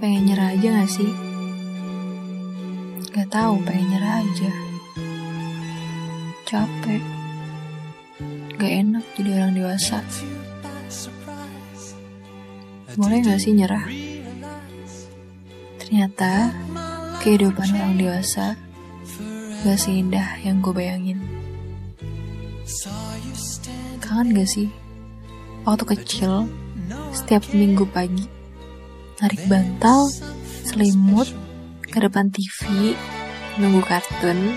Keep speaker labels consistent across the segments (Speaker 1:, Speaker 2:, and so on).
Speaker 1: Pengen nyerah aja gak sih? Gak tahu, pengen nyerah aja. Capek. Gak enak jadi orang dewasa. Boleh gak sih nyerah? Ternyata kehidupan orang dewasa gak seindah yang gue bayangin. Kangen gak sih? Waktu kecil, setiap minggu pagi, narik bantal, selimut, ke depan TV, nunggu kartun,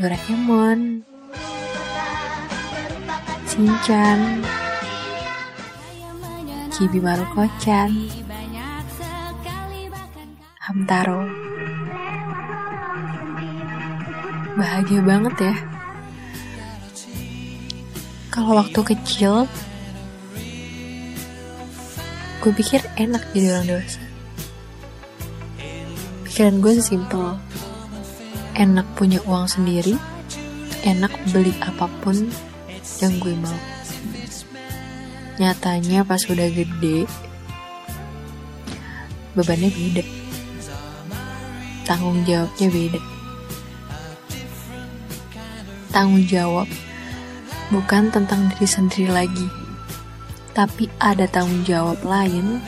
Speaker 1: Doraemon, Shinchan, Chibi Maruko-chan, Hamtaro. Bahagia banget ya. Kalau waktu kecil, gue pikir enak jadi orang dewasa. Pikiran gue sesimpel, enak punya uang sendiri, enak beli apa pun yang gue mau. Nyatanya pas udah gede, bebannya beda. Tanggung jawabnya beda. Tanggung jawab bukan tentang diri sendiri lagi, tapi ada tanggung jawab lain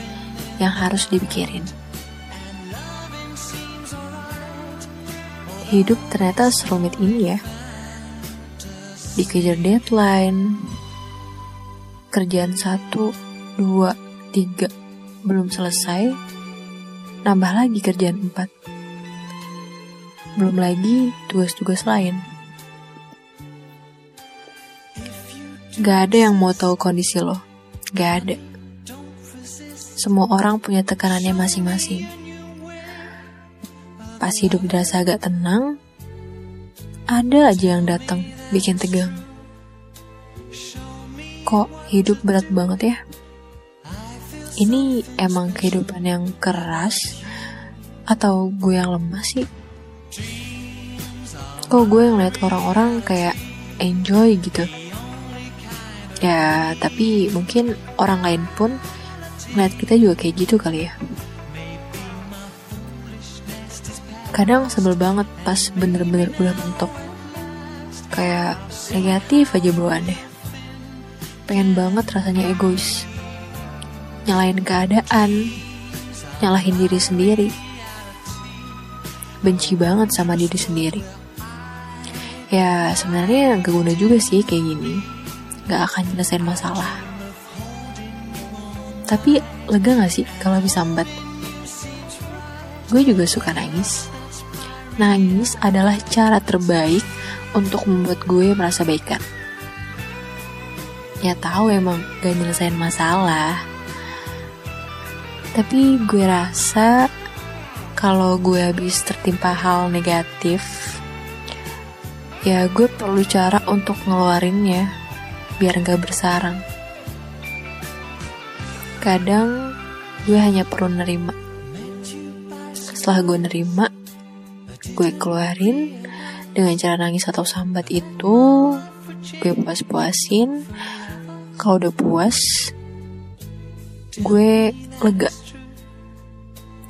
Speaker 1: yang harus dipikirin. Hidup ternyata serumit ini ya. Dikejar deadline, kerjaan satu, dua, tiga belum selesai, nambah lagi kerjaan empat. Belum lagi tugas-tugas lain. Gak ada yang mau tahu kondisi lo. Gak ada. Semua orang punya tekanannya masing-masing. Pas hidup dirasa agak tenang, ada aja yang datang bikin tegang. Kok hidup berat banget ya? Ini emang kehidupan yang keras atau gue yang lemah sih? Kok gue ngeliat orang-orang kayak enjoy gitu? Ya, tapi mungkin orang lain pun ngeliat kita juga kayak gitu kali ya. Kadang sebel banget pas bener-bener udah mentok. Kayak negatif aja bawaannya. Pengen banget rasanya egois. Nyalahin keadaan, nyalahin diri sendiri. Benci banget sama diri sendiri. Ya, sebenarnya gak guna juga sih kayak gini gak akan nyelesain masalah. Tapi lega gak sih kalau bisa sambat? Gue juga suka nangis. Nangis adalah cara terbaik untuk membuat gue merasa baikan. Ya tahu emang gak nyelesain masalah. Tapi gue rasa kalau gue habis tertimpa hal negatif, ya gue perlu cara untuk ngeluarinnya biar gak bersarang. Kadang gue hanya perlu nerima. Setelah gue nerima, gue keluarin dengan cara nangis atau sambat itu, gue puas-puasin. Kalau udah puas, gue lega.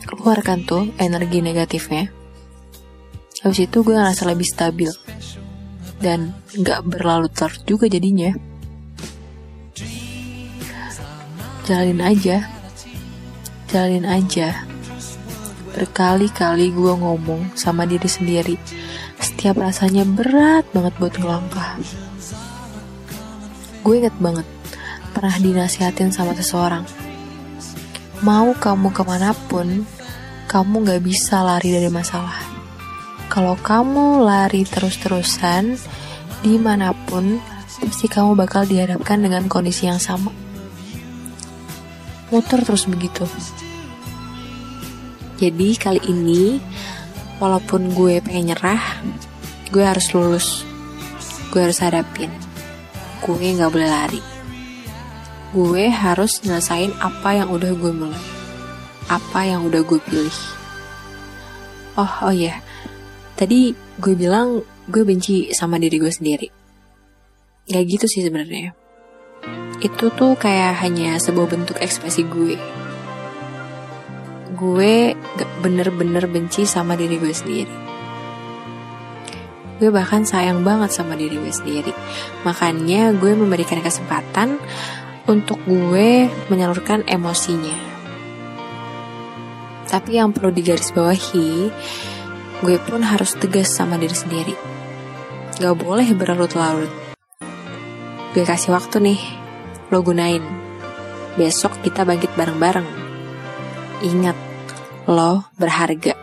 Speaker 1: Keluarkan tuh energi negatifnya. Habis itu gue ngerasa lebih stabil dan gak berlalu larut juga jadinya. Jalanin aja, jalanin aja. Berkali-kali gue ngomong sama diri sendiri, setiap rasanya berat banget buat ngelangkah. Gue inget banget, pernah dinasihatin sama seseorang. Mau kamu ke mana pun, kamu gak bisa lari dari masalah. Kalau kamu lari terus-terusan, di mana pun, pasti kamu bakal dihadapkan dengan kondisi yang sama. Muter terus begitu. Jadi kali ini, walaupun gue pengen nyerah, gue harus lulus. Gue harus hadapin. Gue gak boleh lari. Gue harus nyelesain apa yang udah gue mulai. Apa yang udah gue pilih. Oh, oh iya. Tadi gue bilang gue benci sama diri gue sendiri. Gak gitu sih sebenarnya. Itu tuh kayak hanya sebuah bentuk ekspresi gue. Gue bener-bener benci sama diri gue sendiri. Gue bahkan sayang banget sama diri gue sendiri. Makanya gue memberikan kesempatan untuk gue menyalurkan emosinya. Tapi yang perlu digarisbawahi, gue pun harus tegas sama diri sendiri. Gak boleh berlarut-larut. Gue kasih waktu nih, lo gunain. Besok kita bangkit bareng-bareng. Ingat, lo berharga.